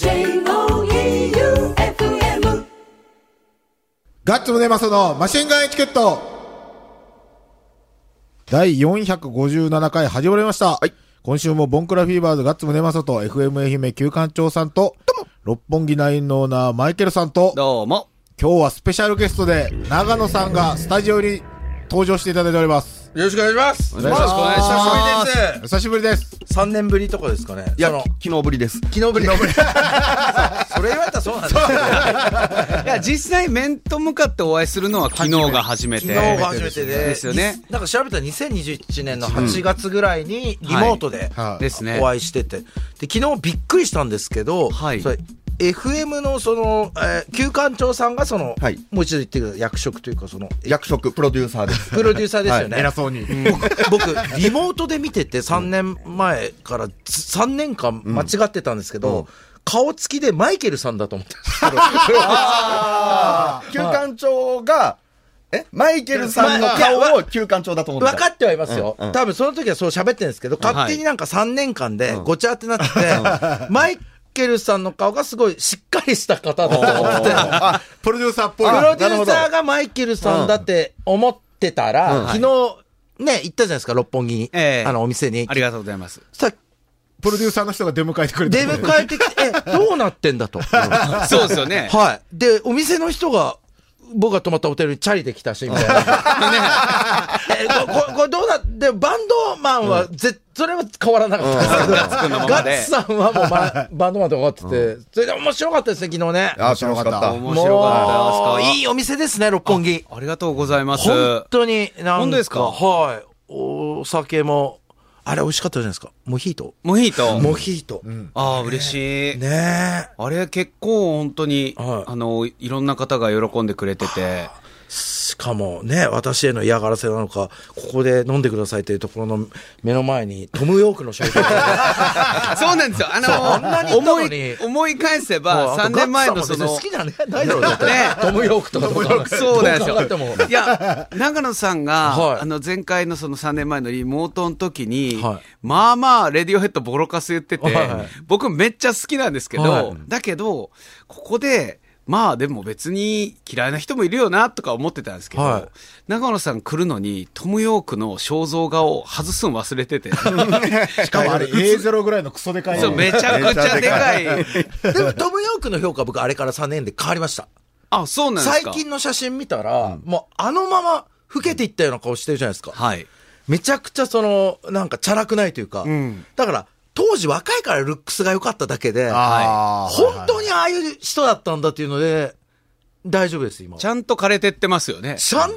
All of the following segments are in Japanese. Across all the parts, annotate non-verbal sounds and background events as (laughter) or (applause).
J-O-E-U-F-M ガッツムネマソのマシンガンエチケット第457回始まりました。今週もボンクラフィーバーズガッツムネマソと FM 愛媛旧館長さんと、六本木ナインのオーナーマイケルさんと、どうも。今日はスペシャルゲストで長野さんがスタジオに登場していただいております。よろしくお願いします。お願いしますお久しぶりです。お久しぶりです。3年ぶりとかですかね。いや昨日ぶりです。昨日ぶり。昨日ぶり。(laughs) それ言われたらそうなんですよ。いや、実際面と向かってお会いするのは昨日が初めて。昨日が初めてで。ですよね。なんか調べたら2021年の8月ぐらいにリモートではいですね。お会いしてて。で、昨日びっくりしたんですけど、はいそれ FM のその、えー、旧館長さんがその、はいもう一度言ってください。役職というかその、役職、プロデューサーです。プロデューサーですよね。偉そうに。僕、リモートで見てて3年前からず3年間間違ってたんですけど、うん顔つきでマイケルさんだと思って (laughs) 旧館長が、え？マイケルさんの顔を旧館長だと思ってた。分かってはいますよ。うんうん多分その時はそう喋ってるんですけど、勝手になんか3年間でごちゃってなってて、マイケルさんの顔がすごいしっかりした方だと思って、あ、プロデューサーっぽい。プロデューサーがマイケルさんだって思ってたら、うん昨日、ね、行ったじゃないですか、六本木に。えーあの、お店に。ありがとうございます。さプロデューサーの人が出迎えてくれて。出迎えてきて、え、どうなってんだと。そうですよね。はい。で、お店の人が、僕が泊まったホテルにチャリで来たし、みたいな。(laughs) えこれどうなで、バンドマンは、ぜ、それは変わらなかったんですけど、ガッツくんガッツさんはもう、ま、バンドマンで終わってて、それで面白かったですね、昨日ね。あ、楽しかった。面白かった。いいお店ですね、六本木。ありがとうございます。本当に、なんか。本当ですか？はい。お酒も、あれ美味しかったじゃないですか。モヒート。モヒート。モヒート。ああ、嬉しい。ねえ。あれ結構本当に、はいあの、いろんな方が喜んでくれてて。しかもね、私への嫌がらせなのか、ここで飲んでくださいというところの目の前に、トム・ヨークの商品が (laughs) そうなんですよ。あの、思い、思い返せば、3年前のその、好きなね、ない。だ。ね。トム・ヨークとか。そうなんですよ。いや、長野さんが、はい。あの、前回のその3年前のリモートの時に、はい。まあまあ、レディオヘッドボロカス言ってて、はいはい。僕めっちゃ好きなんですけど、はい。だけど、ここで、まあでも別に嫌いな人もいるよなとか思ってたんですけど、はい長野さん来るのにトム・ヨークの肖像画を外すの忘れてて、(laughs) しかもあれ A0 ぐらいのクソでかい。そうめちゃくちゃでかい。でもトム・ヨークの評価僕あれから3年で変わりました。あ、そうなんですか。最近の写真見たら、もうあのまま老けていったような顔してるじゃないですか。はい。めちゃくちゃその、なんかチャラくないというか。んだから、当時若いからルックスが良かっただけで、本当にああいう人だったんだっていうので、大丈夫です、今。ちゃんと枯れてってますよね。ちゃん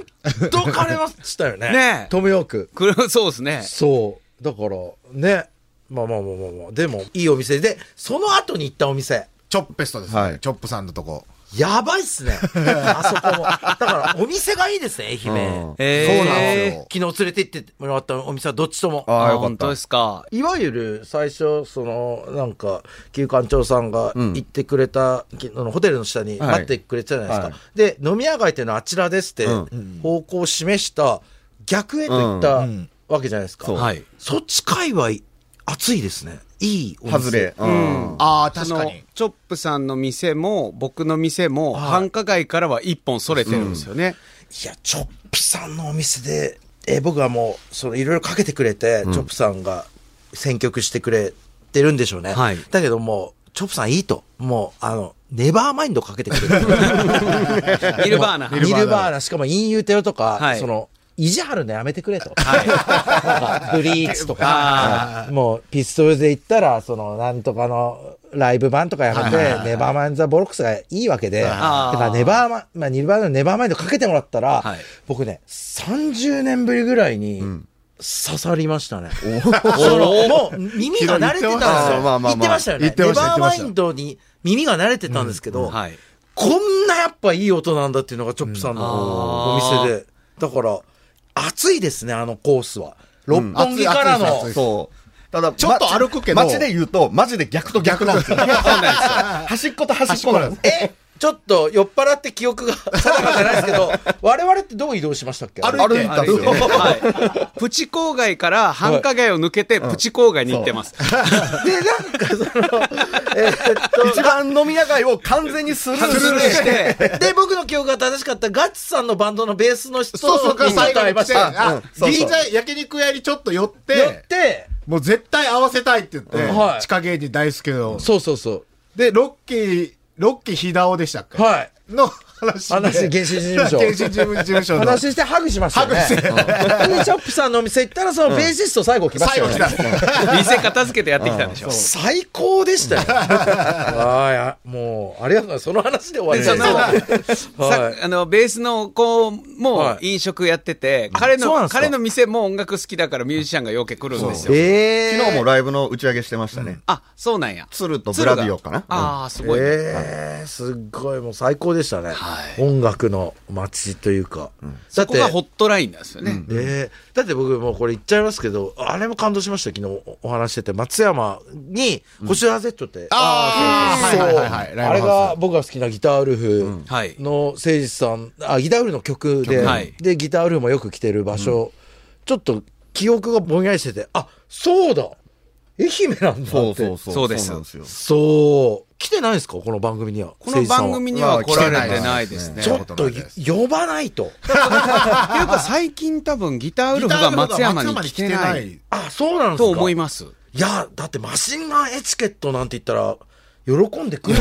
と枯れましたよね。(laughs) ねえトム・ヨーク。くる (laughs) そうですね。そう。だから、ね。まあまあまあまあまあ。でも、いいお店で、その後に行ったお店。チョップペストですね。はいチョップさんのとこ。やばいっすね。(laughs) あそこも。だから、お店がいいですね、愛媛。うんえそうなんですよ。昨日連れて行ってもらったお店はどっちとも。ああ、よかった本当で。すか。いわゆる最初、その、なんか、旧館長さんが行ってくれた、きあのホテルの下にはい待ってくれてたじゃないですか。はいで、飲み屋街っていうのはあちらですってうん方向を示した逆へと行ったんわけじゃないですか。そうはい。そっち界隈、熱いですね。いいお店。外れ。うん。ああ、確かに。チョップさんの店も、僕の店も、はい繁華街からは一本それてるんですよね。いや、チョップさんのお店で、えー僕はもう、そのいろいろかけてくれて、チョップさんが選曲してくれてるんでしょうね。はいだけどもう、チョップさんいいと。もう、あの、ネバーマインドかけてくれる。(laughs) ニルバーナ。(laughs) ニルバーナ、しかもインユーテロとか、はいその、意地張るのやめてくれと。はい。(laughs) ブリーチとか、もうピストルで言ったら、その、なんとかの、ライブ版とかやめて、ネバーマインド・ザ・ボロックスがいいわけで、だはいからネバーマイン、まあ、ニルバーナのネバーマインドかけてもらったら、はい。僕ね、30年ぶりぐらいに、刺さりましたね。もう耳が慣れてたんですよ。まあまあまあ言ってましたよね。ネバーマインドに耳が慣れてたんですけど、はい。こんなやっぱいい音なんだっていうのがチョップさんのお店で。だから、暑いですね、あのコースは。六本木からの。そう。ただ、ちょっと歩くけど街で言うと、マジで逆と逆なんですよ。端 (laughs) っこと端っこなんです。えちょっと酔っ払って記憶が (laughs) 定かじゃないですけど、(laughs) 我々ってどう移動しましたっけ？歩いて。歩いたっすね。はい。プチ郊外から繁華街を抜けて、プチ郊外に行ってます。で、なんかその、えーっと、一番飲み屋街を完全にスルースルーして、で、僕の記憶が正しかったガッツさんのバンドのベースの人そうそう、にちょっと会いました。あうんそうそう。銀座焼肉屋にちょっと寄って、寄って、もう絶対合わせたいって言って、うん。はい。地下芸人大好きの。そうそうそで、ロッキー、ロッキーひだおでしたっけ？う。はい。の話で。話原始事務所 (laughs) 原始事務事務所の。話してハグしましたよね。ハグしてうんで、チャップさんのお店行ったら、そのベーシスト最後来ましたよ最後来ね。た。(laughs) 店片付けてやってきたんでしょ。最高でしたよ。(laughs) ああ、もう、ありがとうございます。その話で終わりでそのです。はい。さあの、ベースの子もはい飲食やってて、彼の、彼の店も音楽好きだからミュージシャンがよけ来るんですよ。ええ昨日もライブの打ち上げしてましたね。あ、そうなんや。鶴とブラビオかな。ああ、すごいね。ええすっごい、もう最高でしたね。はい音楽の街というか。だってそこがホットラインなんですよね。ええだって僕もうこれ言っちゃいますけど、あれも感動しました、昨日おお話してて。松山に、星アゼットって。あーそうはいはいはいあれが僕が好きなギターウルフはい。の誠実さん、あ、ギターウルフの曲で、曲はいで、ギターウルフもよく来てる場所、ちょっと記憶がぼんやりしてて、あ、そうだ愛媛なんだって。そうそうそう。そうですなんですよ。そう。来てないんですか？この番組には。この番組には来られてないですね。ちょっと呼ばないと。(laughs) っていうか最近多分ギターウルフが松山に来てない。あ、そうなんですかと思います。いや、だってマシンガンエチケットなんて言ったら、喜んでくる。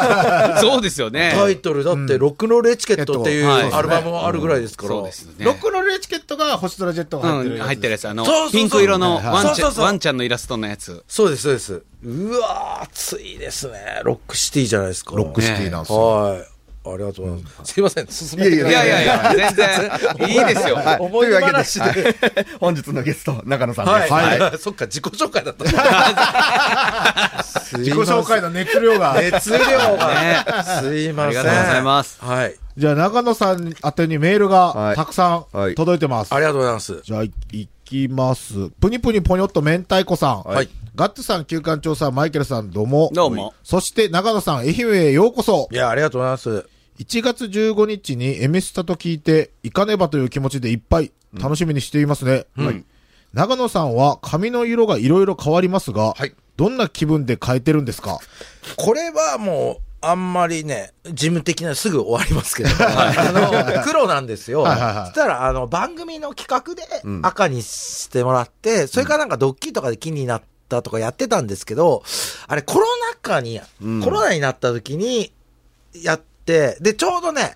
(laughs) そうですよね。タイトルだって、ロックンロールエチケットっていうはいアルバムもあるぐらいですから。そうですね。ロックロールエチケットが星空ジェットが入ってうん、るやつ。入ってるやつ。あのそうそうそう、ピンク色のはいワンちゃん、そうそうそうワンちゃんのイラストのやつ。そうです、そうです。うわー、熱いですね。ロックシティじゃないですか。ロックシティなんですよ。はい。ありがとうございます。すいません、進めてくいださやいやいや、全然、いいですよ。はい。思い出話でというわけはい本日のゲスト、中野さんです。はい。はそっか、自己紹介だった。(laughs) 自己紹介の熱量が。熱量が。すいません。ありがとうございます。はい。じゃあ、長野さん宛てにメールがはいたくさんはい届いてます。ありがとうございます。じゃあ、いいきます。ぷにぷにぽにょっと明太子さん。はいガッツさん、旧館長さん、マイケルさん、どうも。どうも。そして、長野さん、愛媛へようこそい。や、ありがとうございます。1月15日にエミスタと聞いて、行かねばという気持ちでいっぱい楽しみにしていますね。はい。長野さんは髪の色がいろいろ変わりますが、はい。どんな気分で変えてるんですか？これはもう、あんまりね、事務的なすぐ終わりますけど、(laughs) あの、黒なんですよ。はいはいはい。そしたら、あの、番組の企画で赤にしてもらって、それからなんかドッキリとかで気になったとかやってたんですけど、あれコロナ禍に、コロナになった時にやって、で、ちょうどね、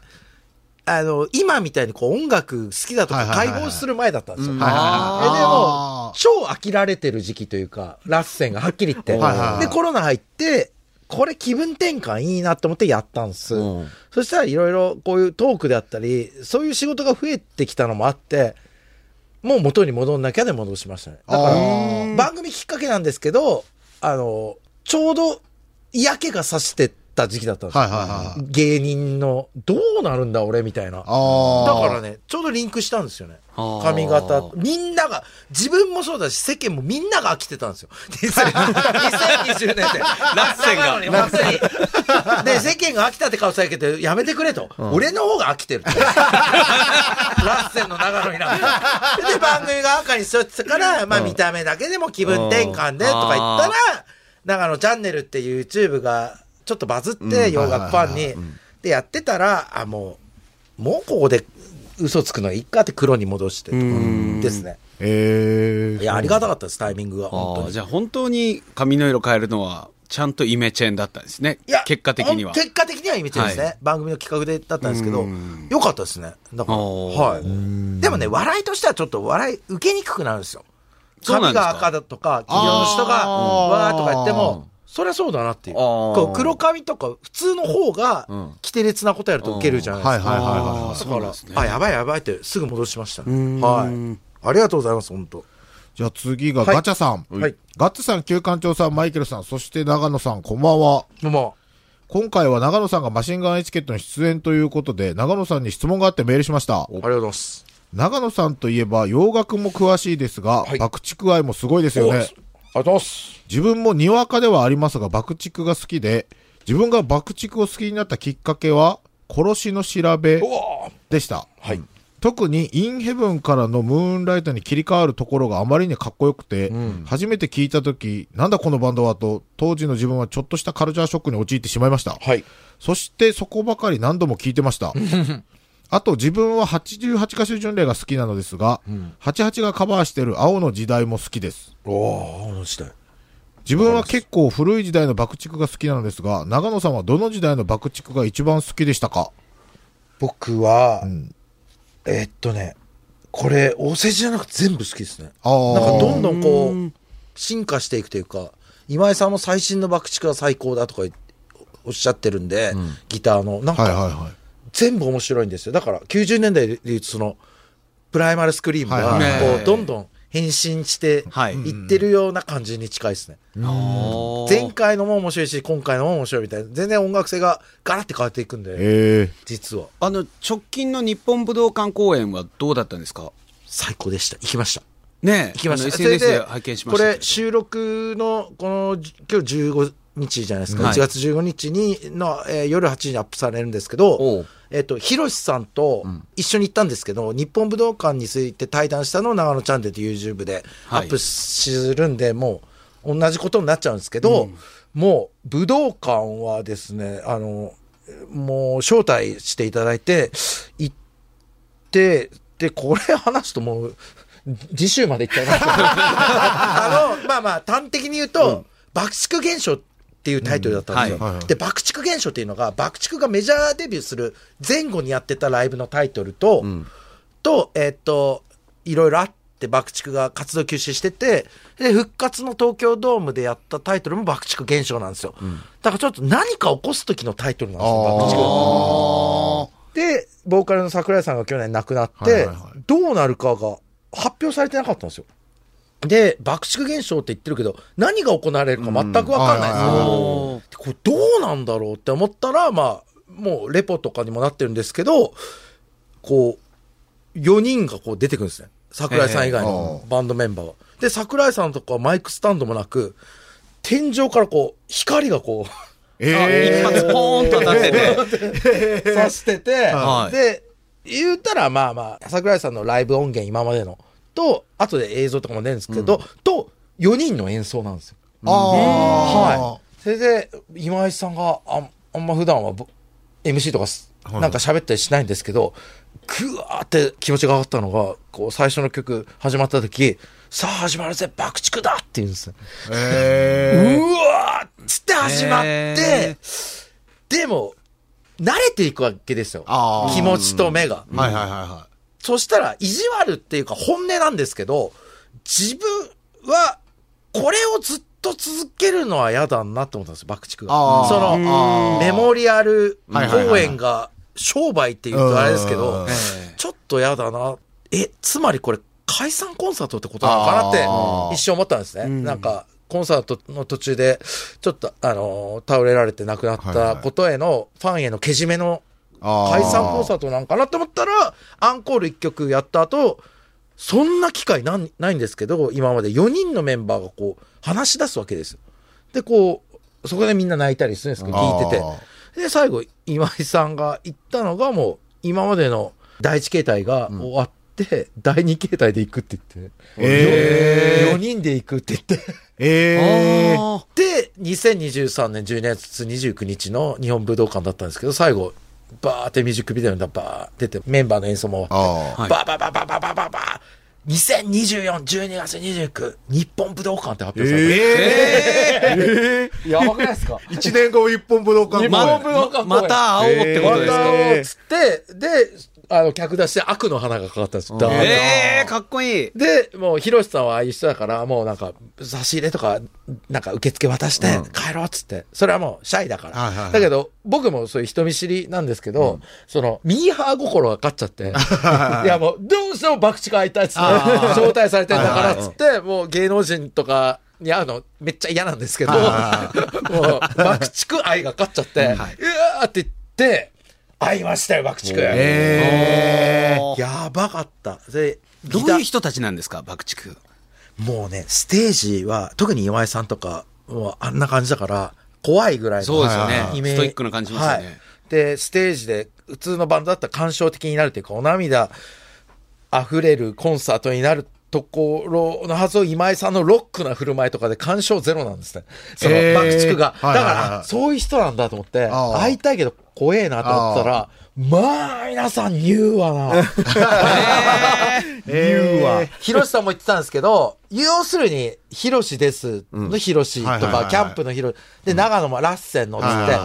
あの、今みたいにこう音楽好きだとか解はいはいはいはい放する前だったんですよ。でもあ、超飽きられてる時期というか、ラッセンがはっきり言って。で、コロナ入って、これ気分転換いいなと思ってやったんです。うんそしたらいろいろこういうトークであったり、そういう仕事が増えてきたのもあって、もう元に戻んなきゃで戻しましたね。だから番組きっかけなんですけど、あの、ちょうど嫌気がさしてた時期だったんですよ。はいはいはいはい芸人の、どうなるんだ俺みたいな。だ。からね、ちょうどリンクしたんですよね。髪型。みんなが、自分もそうだし、世間もみんなが飽きてたんですよ。(laughs) 2020年って。ラッセンがなのに本当に。で、世間が飽きたって顔されてて、やめてくれと。俺の方が飽きてると。(laughs) ラッセンの長野になんか。で、番組が赤にしとってたから、まあ見た目だけでも気分転換でとか言ったら、長野チャンネルっていう YouTube がちょっとバズって、洋楽ファンに。で、やってたら、あ、もう、もうここで嘘つくのいいかって黒に戻してとかですね。ええいや、ありがたかったです、タイミングが。本当に。じゃあ本当に髪の色変えるのは、ちゃんとイメチェンだったんですね。いや、結果的には。結果的にはイメチェンですね。はい番組の企画でだったんですけどうん、よかったですね。だから、はい。でもね、笑いとしてはちょっと笑い受けにくくなるんですよ。髪が赤だとか、黄色の人が、わーとか言っても、そりゃそうだなっていう。こう黒髪とか、普通の方がん、規定列なことやると受けるじゃないですか。はいはいはいはい。だからそうなんですね、あ、やばいやばいってすぐ戻しましたはい。ありがとうございます、本当じゃあ次がガチャさん。はい。ガッツさん、旧館長さん、マイケルさん、そして長野さん、こんばんは。どうも。今回は長野さんがマシンガンエチケットに出演ということで、長野さんに質問があってメールしました。ありがとうございます。長野さんといえば洋楽も詳しいですが、はい爆竹愛もすごいですよねおありがとう。ございます。自分もにわかではありますが、爆竹が好きで、自分が爆竹を好きになったきっかけは、殺しの調べでした。はい。特にインヘブンからのムーンライトに切り替わるところがあまりにかっこよくて、初めて聞いたとき、なんだこのバンドはと、当時の自分はちょっとしたカルチャーショックに陥ってしまいました。はい。そしてそこばかり何度も聞いてました。(laughs) あと自分は88歌手巡礼が好きなのですが、88がカバーしてる青の時代も好きです。おお、青の時代。自分は結構古い時代の爆竹が好きなのですが、長野さんはどの時代の爆竹が一番好きでしたか？僕は、んえーっとね、これ、お世辞じゃなくて全部好きですね。あーなんかどんどんこう、進化していくというか、今井さんも最新の爆竹が最高だとかおっしゃってるんで、ギターの。なんか、はいはいはい。全部面白いんですよ。だから、90年代で言うと、その、プライマルスクリームが、こう、どんどん変身してはいいってるような感じに近いですね。前回のも面白いし、今回のも面白いみたいな。全然音楽性がガラッて変わっていくんで、え実は。あの、直近の日本武道館公演はどうだったんですか？最高でした。行きました。ねえ。行きました。それ SNS でで拝見しました。これ収録の、この、じ今日15日じゃないですか。はい1月15日にの、えー夜8時にアップされるんですけどえっ、と、ひろしさんと一緒に行ったんですけど、日本武道館について対談したのを長野チャンネルと YouTube でアはい。ップするんで、もう同じことになっちゃうんですけど、もう武道館はですね、あの、もう招待していただいて、行って、で、これ話すともう、次週まで行っちゃいます。け (laughs) どあの、まあまあ、端的に言うと、爆竹現象っていうタイトルだったんですよ。うんはいで、爆竹現象っていうのが、爆竹がメジャーデビューする前後にやってたライブのタイトルと、と、えっと、いろいろあって、爆竹が活動休止してて、で、復活の東京ドームでやったタイトルも爆竹現象なんですよ。だからちょっと何か起こす時のタイトルなんですよ、爆竹。で、ボーカルの桜井さんが去年亡くなって、はいはいはいどうなるかが発表されてなかったんですよ。で、爆竹現象って言ってるけど、何が行われるか全くわかんないんですよ。おーでこれどうなんだろうって思ったら、まあ、もうレポとかにもなってるんですけど、こう、4人がこう出てくるんですね。桜井さん以外のバンドメンバーは。で、桜井さんとかはマイクスタンドもなく、天井からこう、光がこう、えあ一発ポーンと当たってて。さしてて、はいで、言うたらまあまあ、桜井さんのライブ音源今までの、と、後で映像とかも出るんですけど、と、4人の演奏なんですよ。ああはい。それで、今井さんがあんあんま普段はぼ MC とかなんか喋ったりしないんですけど、ぐわーって気持ちが上がったのが、こう最初の曲始まった時、さあ始まるぜ、爆竹だって言うんですよ。えうわーっつって始まってへ、でも、慣れていくわけですよ。気持ちと目が。ーはいはいはいはそしたら、意地悪っていうか本音なんですけど、自分は、これをずっと続けるのは嫌だなと思ったんですよ、爆竹が。そあの、ーメモリアル公演が商売っていうとあれですけうどん、ちょっと嫌だな。え、つまりこれ解散コンサートってことなのかなって一瞬思ったんですね。なんか、コンサートの途中で、ちょっと、あのー倒れられて亡くなったことへの、ファンへのけじめの解散コンサートなんかなって思ったら、アンコール1曲やった後、そんな機会なんないんですけど、今まで4人のメンバーがこう、話し出すわけです。よ。で、こう、そこでみんな泣いたりするんですけど、聞いてて。で、最後、今井さんが言ったのがもう、今までの第一形態が終わって、第二形態で行くって言って、えー。4, 人で行くって言って、ええあで、2023年12月29日の日本武道館だったんですけど、最後、バーってミュージックビデオにバーって出て、メンバーの演奏も終わって、バー。バーバーバーバーバーバーバー。2024、12月29、日本武道館って発表されて、ええやばくないですか？一年後一本武道館日本武道館また会おうってことですか、また会おうっつって、で、あの、客出しで悪の花がかかったんですよ。ダーッと。ええかっこいい。で、もう、ひろしさんはああいう人だから、もうなんか、差し入れとか、なんか受付渡して、帰ろうっつって。それはもう、シャイだから。はいはいはい。だけど、僕もそういう人見知りなんですけど、その、ミーハー心が勝っちゃって、いやもう、どうしても爆竹会いたいっつって、あ招待されてんだからっつって、もう芸能人とか、に会うのめっちゃ嫌なんですけど、もうは爆竹愛が勝っちゃって、うわーって言って、会いましたよ、爆竹。えおーやばかった。で、どういう人たちなんですか、爆竹？もうね、ステージは、特に今井さんとか、もうあんな感じだから、怖いぐらいのそうですよね。イメージストイックな感じしますよはいね。で、ステージで、普通のバンドだったら感傷的になるというか、お涙溢れるコンサートになるところのはずを今井さんのロックな振る舞いとかで感傷ゼロなんですね。その爆竹が。だから、そういう人なんだと思って、会いたいけど怖えなと思ったら、まあ、皆さん言うわな。(laughs) 言うわ。ヒロシさんも言ってたんですけど、要するに、ヒロシですのヒロシとか、キャンプのヒロシ、で、長野もラッセンのつって、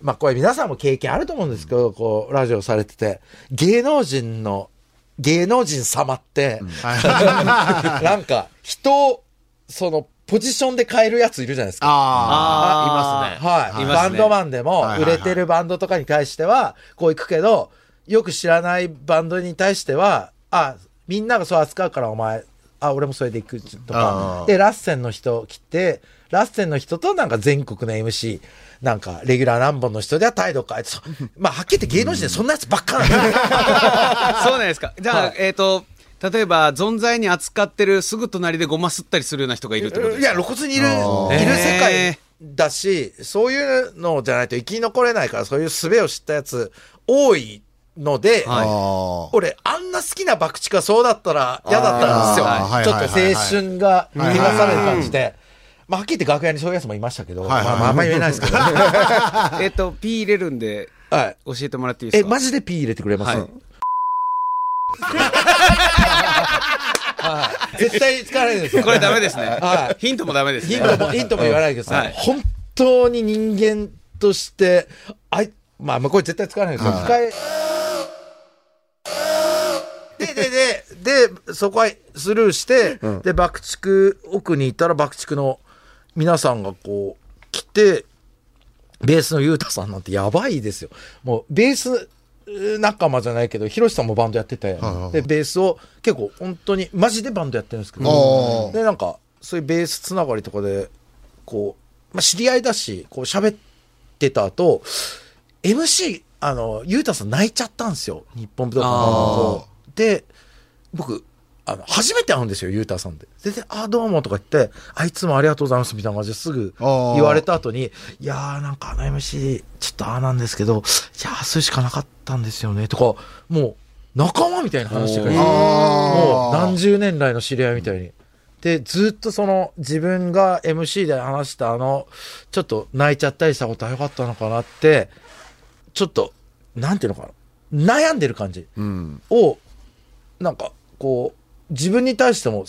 まあこれ皆さんも経験あると思うんですけど、こう、ラジオされてて、芸能人の、芸能人様って、(laughs) なんか、人を、その、ポジションで変えるやついるじゃないですか。ああ、いますね。はい。いねバンドマンでも売れてるバンドとかに対しては、こう行くけど、よく知らないバンドに対しては、あ、みんながそう扱うからお前、あ、俺もそれで行くとかで、ラッセンの人来て、ラッセンの人となんか全国の MC、なんかレギュラー何本の人では態度変えて、そまあはっきり言って芸能人でそんなやつばっかなん。(laughs) そうなんですか。じゃあ、はい。えっと、例えば、存在に扱ってるすぐ隣でごますったりするような人がいるってことですか？いや、露骨にいる、いるー世界だし、そういうのじゃないと生き残れないから、そういう術を知ったやつ多いので、はい。あ俺、あんな好きな爆竹がそうだったら嫌だったんですよ。ちょっと青春が汚される感じで。まあ、はっきり言って楽屋にそういうやつもいましたけど、はいはいまあまあ、あんまり言えないですけど。(laughs) えっと、P 入れるんで、はい。教えてもらっていいでえ、すか？マジで P 入れてくれます、はいはい。絶対使わないですよ。これダメですね。はいヒントもダメですね。ヒントも、ヒントも言わないでください。はい本当に人間として、あい、まあ、まあこれ絶対使わないですよ。はい一回で、で、で、で、そこはスルーして、で、爆竹、奥に行ったら爆竹の皆さんがこう、来て、ベースのゆうたさんなんてやばいですよ。もう、ベース仲間じゃないけど、ヒロシさんもバンドやってて、はいはいで、ベースを結構本当に、マジでバンドやってるんですけおど、ー。で、なんか、そういうベースつながりとかで、こう、まあ、知り合いだし、こう喋ってた後、MC、あの、ゆうたさん泣いちゃったんですよ。日本武道館で、僕、あの、初めて会うんですよ、ゆうたさんで。で、で、あ、どうもとか言って、あいつもありがとうございますみたいな感じですぐ言われた後に、いやーなんかあの MC、ちょっとああなんですけど、いやーそれしかなかったんですよね、とか、もう、仲間みたいな話してくれもう何十年来の知り合いみたいに。で、ずっとその自分が MC で話したあの、ちょっと泣いちゃったりしたことは良かったのかなって、ちょっと、なんていうのかな、悩んでる感じうん。を、なんか、こう、自分に対しても、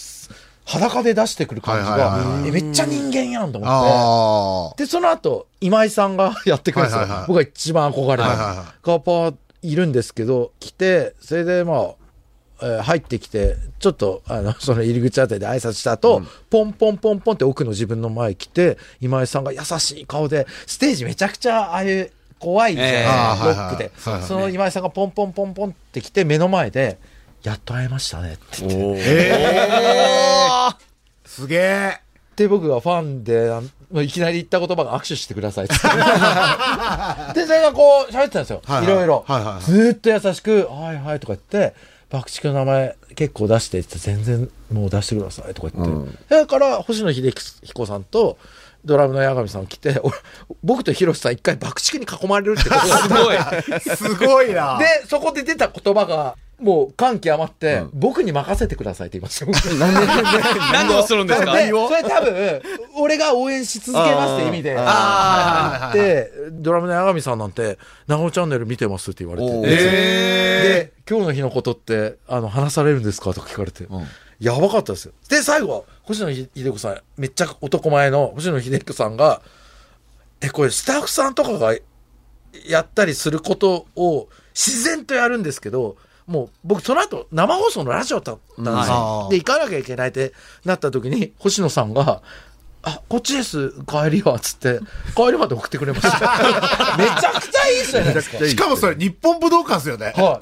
裸で出してくる感じがえめっちゃ人間やんと思って。あで、その後、今井さんが (laughs) やってくるんですよ。僕が一番憧れの。はいはいはいがパーいるんですけど、来て、それでまあ、えー入ってきて、ちょっと、あの、(laughs) その入り口あたりで挨拶した後、ポンポンポンポンって奥の自分の前来て、今井さんが優しい顔で、ステージめちゃくちゃ、ああいう、怖いじゃないですかえーあーロックで。その今井さんがポンポンポンポンって来て、目の前で、やっと会えましたねって言って。あ。ええ (laughs) すげえ。で、僕がファンで、いきなり言った言葉が握手してくださいって。(laughs) で、それがこう、喋ってたんですよ。はいはいいろいろはいはいはい。ずーっと優しく、はいはいとか言って、爆竹の名前結構出してって言って、全然もう出してくださいとか言って。だから、星野秀彦さんと、ドラムの八神さん来て、俺僕と広瀬さん一回爆竹に囲まれるってことがすごい。すごいな。で、そこで出た言葉が、もう感極まって、僕に任せてくださいって言いましたよ。(laughs) 何をするんですか？で、それ多分、俺が応援し続けますって意味で。で、ドラムの八神さんなんて、長尾チャンネル見てますって言われて。でえで、今日の日のことって、あの、話されるんですか？とか聞かれて。やばかったですよ。で、最後、星野秀子さん、めっちゃ男前の星野秀子さんが、え、これスタッフさんとかがやったりすることを自然とやるんですけど、もう僕その後生放送のラジオだったんですよ。はいで、行かなきゃいけないってなった時に、星野さんが、あ、こっちです、帰りは、つって、帰りまで送ってくれました。(laughs) めちゃくちゃいいじゃないですか。しかもそれ日本武道館ですよね。は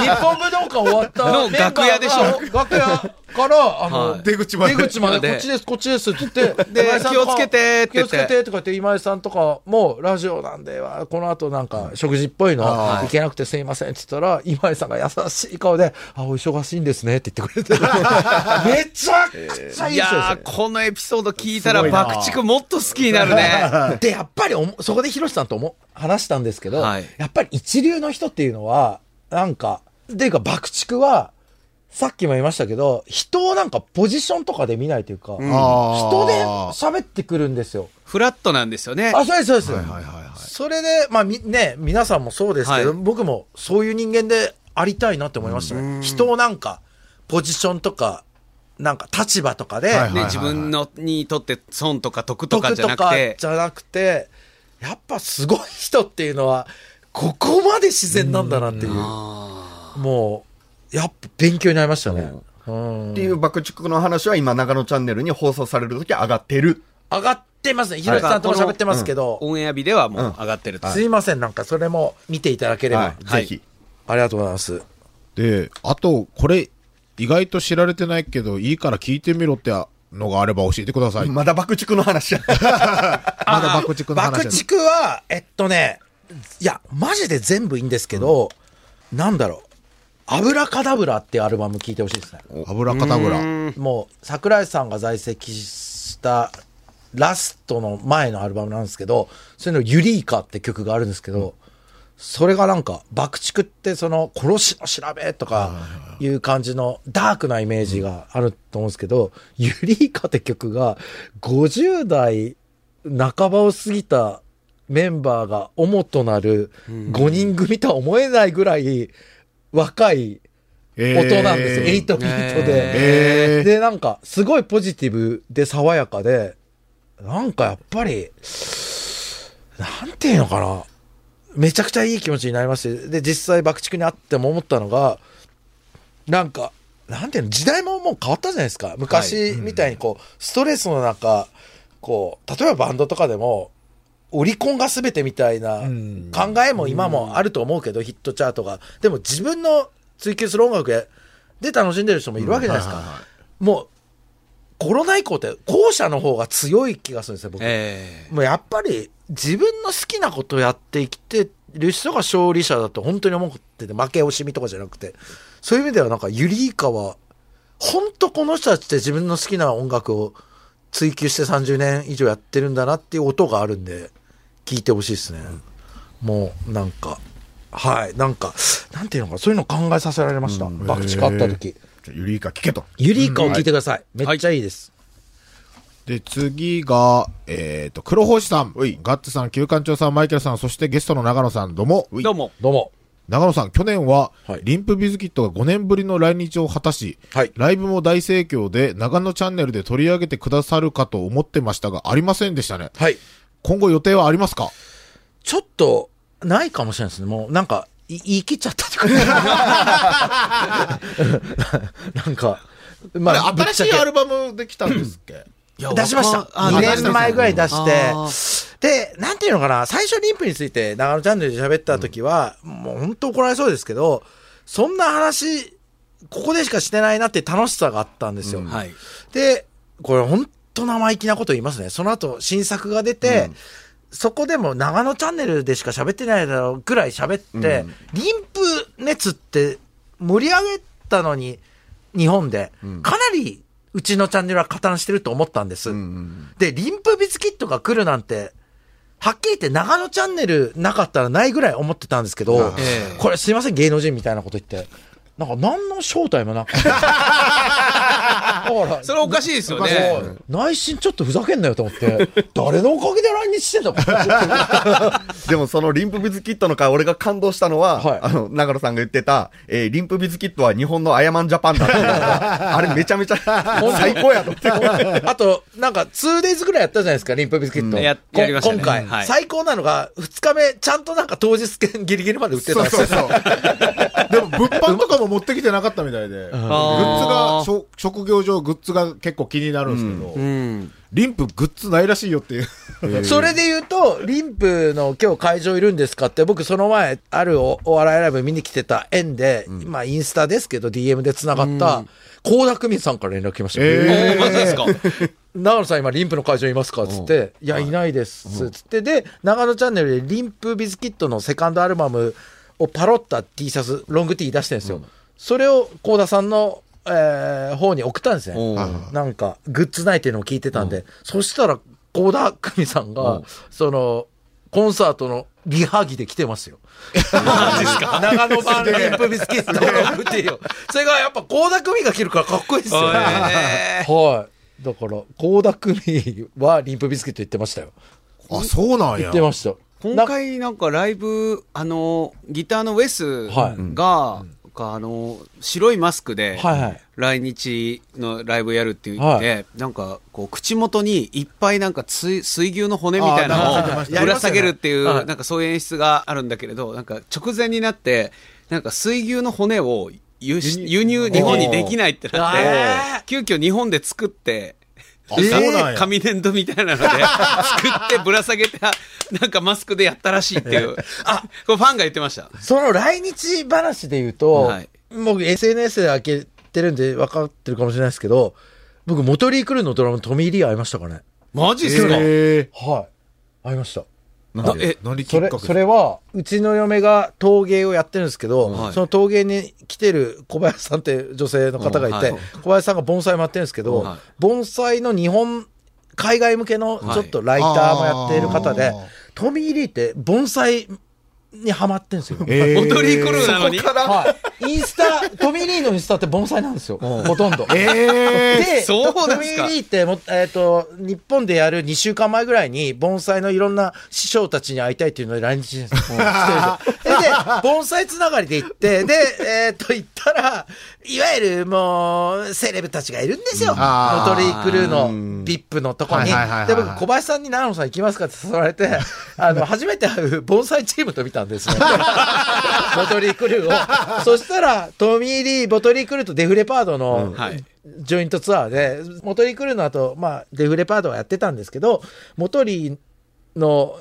い。日本武道館終わったの楽屋でしょ楽屋から、あの、はい。出口まで。出口まで、でこっちです、こっちですって。言って、で気をつけてって気をつけてとか言って、今井さんとかも、ラジオなんで、わこの後なんか、食事っぽいの、行けなくてすいませんって言ったら、今井さんが優しい顔で、あ、お忙しいんですねって言ってくれて、(laughs) めちゃくちゃいいですこのエピソード聞いたら、爆竹もっと好きになるね。(laughs) で、やっぱりそこでヒロシさんとも話したんですけど、はい。やっぱり一流の人っていうのは、なんか、っていうか爆竹は、さっきも言いましたけど、人をなんかポジションとかで見ないというか、あー人で喋ってくるんですよ。フラットなんですよね。あ、そうです、そうです。はいはいはいはい。それで、まあみ、ね、皆さんもそうですけど、はい僕もそういう人間でありたいなって思いましたね。人をなんか、ポジションとか、なんか立場とかで、はいはいね、自分のにとって損とか得とかじゃなく得てじゃなくて、やっぱすごい人っていうのは、ここまで自然なんだなっていう。あもう、やっぱ勉強になりましたね。うんっていう爆竹の話は今、長野チャンネルに放送されるとき上がってる。上がってますね。ひろきさんとも喋ってますけどー、オンエア日ではもう上がってると。すいません。なんかそれも見ていただければ。はい。はいぜひ。ありがとうございます。で、あと、これ、意外と知られてないけど、いいから聞いてみろってのがあれば教えてください。まだ爆竹の話や。(laughs) まだ爆竹の話爆竹は、えっとね、いや、マジで全部いいんですけど、なんだろう。アブラカダブラっていうアルバム聴いてほしいですね。油かたぶら。もう、桜井さんが在籍したラストの前のアルバムなんですけど、それのユリーカって曲があるんですけど、それがなんか、爆竹ってその、殺しの調べとかいう感じのダークなイメージがあると思うんですけど、ユリーカって曲が50代半ばを過ぎたメンバーが主となる5人組とは思えないぐらい若い音なんですよ。8ビートで。えーで、なんか、すごいポジティブで爽やかで、なんかやっぱり、なんていうのかな。めちゃくちゃいい気持ちになりまして、で、実際爆竹にあっても思ったのが、なんか、なんていうの、時代ももう変わったじゃないですか。昔みたいにこう、ストレスの中、こう、例えばバンドとかでも、オリコンが全てみたいなん考えも今もあると思うけど、ヒットチャートが。でも自分の追求する音楽で楽しんでる人もいるわけじゃないですか。もう、コロナ以降って後者の方が強い気がするんですよ、僕。えもうやっぱり自分の好きなことをやって生きてる人が勝利者だと本当に思ってて、負け惜しみとかじゃなくて、そういう意味ではなんかユリイカは、本当この人たちって自分の好きな音楽を追求して30年以上やってるんだなっていう音があるんで、聞いてほしいですね。もうなんか、はい、なんか、なんていうのかな、そういうの考えさせられました。爆竹あった時。じゃあユリイカ聞けと。ユリイカを聞いてください。めっちゃいいです。で、次が、えっ、と、黒星さん、ガッツさん、旧館長さん、マイケルさん、そしてゲストの長野さん、どうも。どうも。どうも。長野さん、去年は、はいリンプビズキットが5年ぶりの来日を果たし、はいライブも大盛況で、長野チャンネルで取り上げてくださるかと思ってましたが、ありませんでしたね。はい。今後予定はありますか？ちょっと、ないかもしれないですね。もう、なんか、い言い切っちゃったっていうか (laughs) なんか、まあれ、新しいアルルバムできたんですっけ？出しました。あ2出した年前ぐらい出してあ、で、なんていうのかな、最初リンプについて長野チャンネルで喋った時は、もう本当怒られそうですけど、そんな話、ここでしかしてないなって楽しさがあったんですよ。はい。で、これ本当生意気なこと言いますね。その後新作が出て、そこでも長野チャンネルでしか喋ってないだろうぐらい喋って、リンプ熱って盛り上げたのに、日本で、かなりうちのチャンネルは加担してると思ったんです。で、リンプビズキットが来るなんて、はっきり言って長野チャンネルなかったらないぐらい思ってたんですけど、ええこれすいません芸能人みたいなこと言って、なんか何の正体もなく (laughs) から。(laughs) それおかしいですよね。内心ちょっとふざけんなよと思って、(laughs) 誰のおかげで来日してんだか (laughs) でもそのリンプビズキットの回、俺が感動したのは、はい。あの、長野さんが言ってた、えーリンプビズキットは日本のアヤマンジャパンだってあれめちゃめちゃ最高やと思って。あと、なんか 2days ぐらいやったじゃないですか、リンプビスケット。うん。ね。今回、はい。最高なのが、2日目、ちゃんとなんか当日券ギリギリまで売ってたんですよ。そうそうそう。でも、物販とかも持ってきてなかったみたいで、グッズが、職業上グッズが結構気になるんですけど、うん。リンプグッズないらしいよっていう。(laughs) それで言うと、リンプの今日会場いるんですかって、僕その前、あるおお笑いライブ見に来てた縁で、まあインスタですけど、DM で繋がった、高田久美さんから連絡来ました。えおーマジですか？(laughs) 長野さん今リンプの会場いますかつって、いや、いないです。つって、で、長野チャンネルでリンプビズキットのセカンドアルバムをパロった T シャツ、ロング T 出してるんですよ。それを高田さんの、えー方に送ったんですね。うんなんか、グッズないっていうのを聞いてたんで、そしたら、高田久美さんが、その、コンサートのリハ着で来てますよ。(laughs) 長野版リンプビスケットのロング T を。それがやっぱ高田久美が着るからかっこいいですよ。え (laughs) はい。だから、高田久美はリンプビスケット言ってましたよ。あ、そうなんや言って。ました。今回なんかライブ、あの、ギターのウェスはいが、があの、白いマスクで、はいはい。来日のライブやるって言って、はなんかこう口元にいっぱいなんか水水牛の骨みたいなのをぶら下げるっていう、はいなんかそういう演出があるんだけれど、なんか直前になって、なんか水牛の骨を輸入日本にできないってなって急遽日本で作って。紙粘土みたいなので (laughs) 作ってぶら下げた、なんかマスクでやったらしいっていう。あ、これファンが言ってました。その来日話で言うと、はい僕 SNS で開けてるんで分かってるかもしれないですけど、僕、モトリークルーのドラムトミー・リー会いましたかね。マジっすか、えはい。会いました。ー、え何きそれっか、け？それは、うちの嫁が陶芸をやってるんですけど、はい。その陶芸に来てる小林さんって女性の方がいて、うんはい小林さんが盆栽もやってるんですけど、はい。盆栽の日本、海外向けのちょっとライターもやっている方で、あー。トミー・リーって盆栽にハマってるんですよ。えーモトリークルーなのに？はい。インスタ、(laughs) トミー・リーのインスタって盆栽なんですよ。ほとんど。えで、そうトミー・リーっても、えっ、と、日本でやる2週間前ぐらいに、盆栽のいろんな師匠たちに会いたいっていうので来日してるんですで。(laughs) で、盆栽つながりで行って、で、えっ、と、行ったら、いわゆるもう、セレブたちがいるんですよ。モあートリークルーの VIP のとこに。で、僕、小林さんに長野さん行きますかって誘われて、あの、初めて会う盆栽チームと見たんですね。モトリークルーを。(laughs) そしたら、トミー・リー、ボトリークルーとデフレパードの、はい。ジョイントツアーで、モトリークルーの後、まあ、デフレパードはやってたんですけど、モトリーの、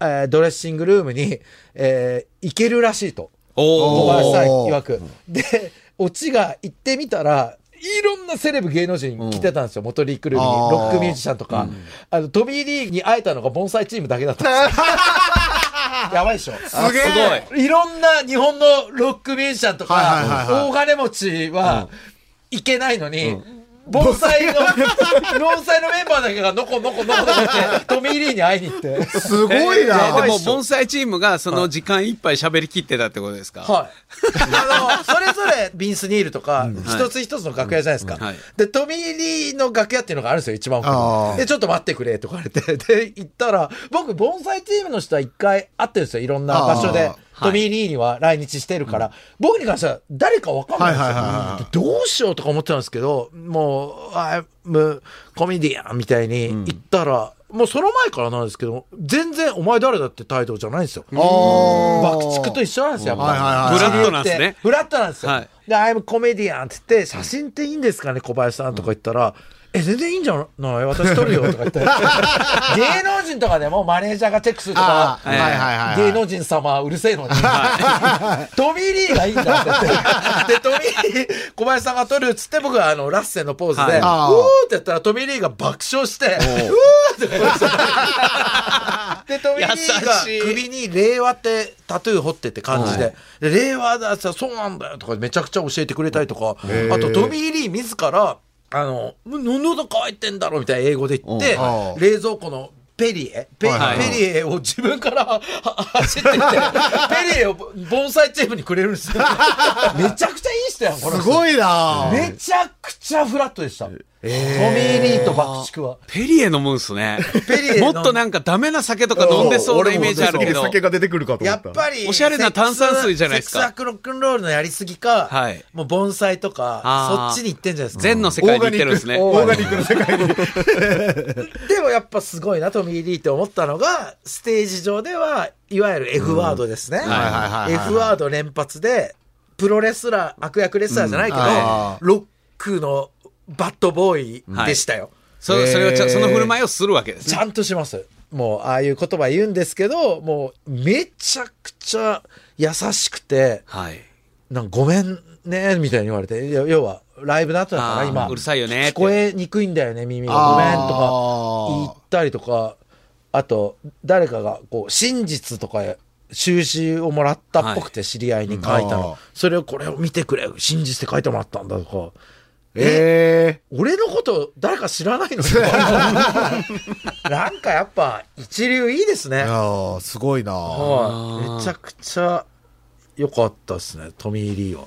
えードレッシングルームに、えー行けるらしいと。小おー。林さん曰く。で、オチが行ってみたら、いろんなセレブ芸能人来てたんですよ、モトリークルームに。ロックミュージシャンとか。あの、トミー・リーに会えたのが盆栽チームだけだったんですよ。(laughs) やばいでしょ。すげえすごい。いろんな日本のロックミュージシャンとか、はいはいはいはい大金持ちは、いけないのに、盆栽の、盆栽のメンバーだけがのこのこのこのこって、トミー・リーに会いに行って。すごいえーな。でも、盆栽チームがその時間いっぱい喋りきってたってことですか？はい。あの、それぞれビンス・ニールとか、一つ一つの楽屋じゃないですか。うんはいで、トミー・リーの楽屋っていうのがあるんですよ、一番奥あに。ーで、ちょっと待ってくれとか言われて、で、行ったら、僕、盆栽チームの人は一回会ってるんですよ、いろんな場所であ。トミー・リーには来日してるから、僕に関しては誰かわかんないんですよ。はいはいはいはいでどうしようとか思ってたんですけど、もう、I'm a コメディアンみたいに言ったら、もうその前からなんですけど、全然お前誰だって態度じゃないんですよ。爆竹と一緒なんですよ、やっぱ。はいはいはい。フラットなんですね。フラットなんですよ。はい。で、I'm コメディアンって言って、写真っていいんですかね、小林さんとか言ったら、え、全然いいんじゃない？私撮るよとか言って。(laughs) 芸能人とかでもマネージャーがチェックするとかあ、ーはいはいはいはい。芸能人様うるせえのに、トミー・リーがいいんだって言って。(laughs) で、トミー・リー、小林さんが撮るっつって僕はあの、ラッセンのポーズで、はい。うあ。ーーってやったらトミー・リーが爆笑して、う。ーって言ってで、トミー・リーが首に令和ってタトゥー彫ってって感じで、で令和ださ、そうなんだよとかめちゃくちゃ教えてくれたりとか、あとトミー・リー自ら、あの、喉乾いてんだろみたいな英語で言ってう、ん冷蔵庫のペリエペ,、リエを自分からは走ってきて、(laughs) ペリエを盆栽チームにくれるんですよ。(laughs) めちゃくちゃいい人やん、この人すごいな。めちゃくちゃフラットでした。トミー・リーと爆竹は。ペリエ飲むんすね。ペリエもっとなんかダメな酒とか飲んでそうなイメージあるけど。酒が出てくるかと思やっ。ぱり、おしゃれな炭酸水じゃないですか節約ロックンロールのやりすぎか、はいもう盆栽とか、そっちに行ってんじゃないですか。禅の世界に行ってるんですね。オーガニックの世界に。(laughs) でもやっぱすごいな、トミー・リーって思ったのが、ステージ上では、いわゆる F ワードですね。はいはいはいはい F ワード連発で、プロレスラー、悪役レスラーじゃないけど、ロックのバッドボーイでしたよ。そそれをちゃ、その振る舞いをするわけですね。ちゃんとします。もう、ああいう言葉言うんですけど、もう、めちゃくちゃ優しくて、はい。なんかごめんね、みたいに言われて、要は、ライブだったから、今。うるさいよね聞こえにくいんだよね、耳が。ごめんとか言ったりとか、あと、誰かが、こう、真実とか、収支をもらったっぽくて、知り合いに書いたあーの。それをこれを見てくれ、真実って書いてもらったんだとか。え俺のこと誰か知らないの (laughs) なんかやっぱ一流いいですえね。ー。あすごいなはい。めちゃくちゃ良かったですね、トミー・リーは。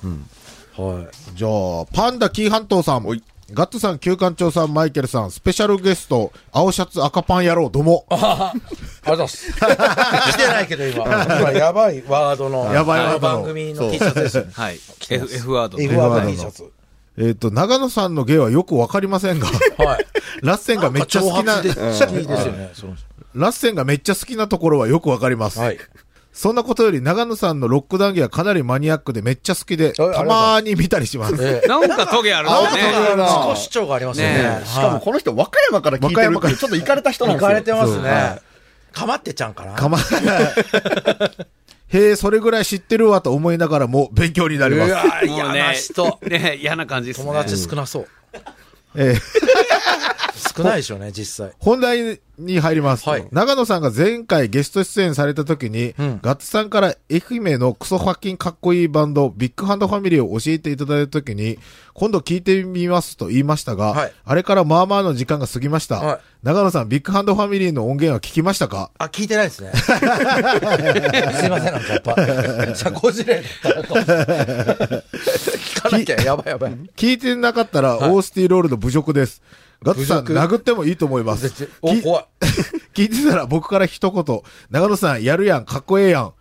はい。じゃあ、パンダ紀伊半島さん。ガッツさん、旧館長さん、マイケルさん、スペシャルゲスト、青シャツ赤パン野郎、どうも。(laughs) ありがとうございます。(laughs) 来てないけど今。今やばいワードの。やばいワードの番組の T シャツです。はい。F, F ワード。F ワードの T シャツ。えっ、と、長野さんの芸はよくわかりませんが、はい。(laughs) ラッセンがめっちゃ好きな、ラッセンがめっちゃ好きなところはよくわかります。はい。そんなことより長野さんのロック談義はかなりマニアックでめっちゃ好きで、たまーに見たりします。ええ (laughs) なんかトゲあるんですね。あ自己主張がありますよねね。しかもこの人、和歌山から聞いてるっていう、ちょっと行かれた人なんですよ。行かれてますね。かまってちゃんかな。かま、(laughs) へえ、それぐらい知ってるわと思いながらも勉強になります。うわもう嫌な人。ね、嫌な感じですね。友達少なそう。えー (laughs) 少ないでしょうね、実際。本題に入ります。はい永野さんが前回ゲスト出演された時に、んガッツさんから愛媛のクソファッキンかっこいいバンド、ビッグハンドファミリーを教えていただいた時に、今度聞いてみますと言いましたが、はいあれからまあまあの時間が過ぎました。はい永野さん、ビッグハンドファミリーの音源は聞きましたか？あ、聞いてないですね。(laughs) すいません、なんかやっぱ。社交辞令だったなと。聞かなきゃ、やばいやばい。聞いてなかったら、オースティロールの侮辱です。ガッツさん、殴ってもいいと思います。お、き怖い。(laughs) 聞いてたら僕から一言、永野さん、やるやん、かっこええやん。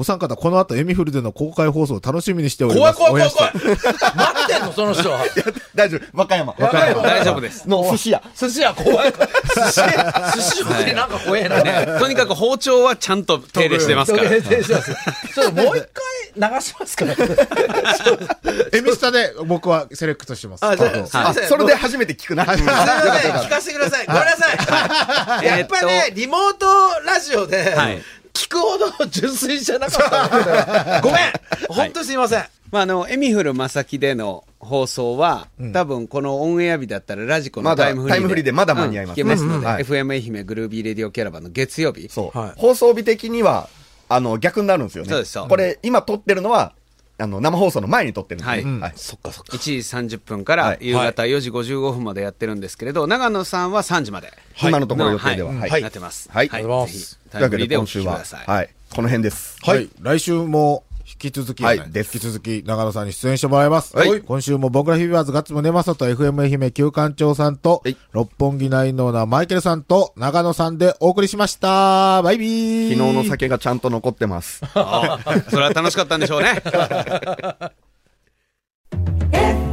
お三方、この後、エミフルでの公開放送を楽しみにしており怖います。怖い怖い怖い。おやし待ってんの、その人は。(laughs) 大丈夫。和歌山。和歌山大丈夫です。の寿司屋。寿司屋怖い。寿司屋、寿司屋でなんか怖えな。ね、とにかく包丁はちゃんと手入れしてますから。(laughs) ちょっともう一回流しますから。(laughs) エミスタで僕はセレクトします。あ、じゃあ。それで初めて聞くな。すいません、聞かせてください。ごめんなさい。やっぱね、リモートラジオではい、聞くほど純粋じゃなかったごめん本当にすいません。まあ、あの、エミフルまさきでの放送は、多分このオンエア日だったらラジコのタイムフリーで。タイムフリーでまだ間に合いますうんますので、うんうんはい FM 愛媛グルービーレディオキャラバンの月曜日。そう、はい放送日的には、あの、逆になるんですよね。そうですこれ、今撮ってるのは、あの、生放送の前に撮ってるんで。はいはい。そっかそっか。1時30分からはい夕方4時55分までやってるんですけれど、長野さんは3時まで。今のところ予定では。のはい。はいなってます。はいはい。ありがとうございますぜひ、タイムというわけでフリーでお聞き今週は、ください。はい。この辺です。はい。来週も、引き続き、はい引き続き、長野さんに出演してもらいます。はい今週も僕らフィーバーズガッツムネマソと FM 愛媛旧館長さんと、はい六本木ナインのオーナーマイケルさんと長野さんでお送りしました。バイビー昨日の酒がちゃんと残ってます。あ (laughs) あそれは楽しかったんでしょうね。(laughs)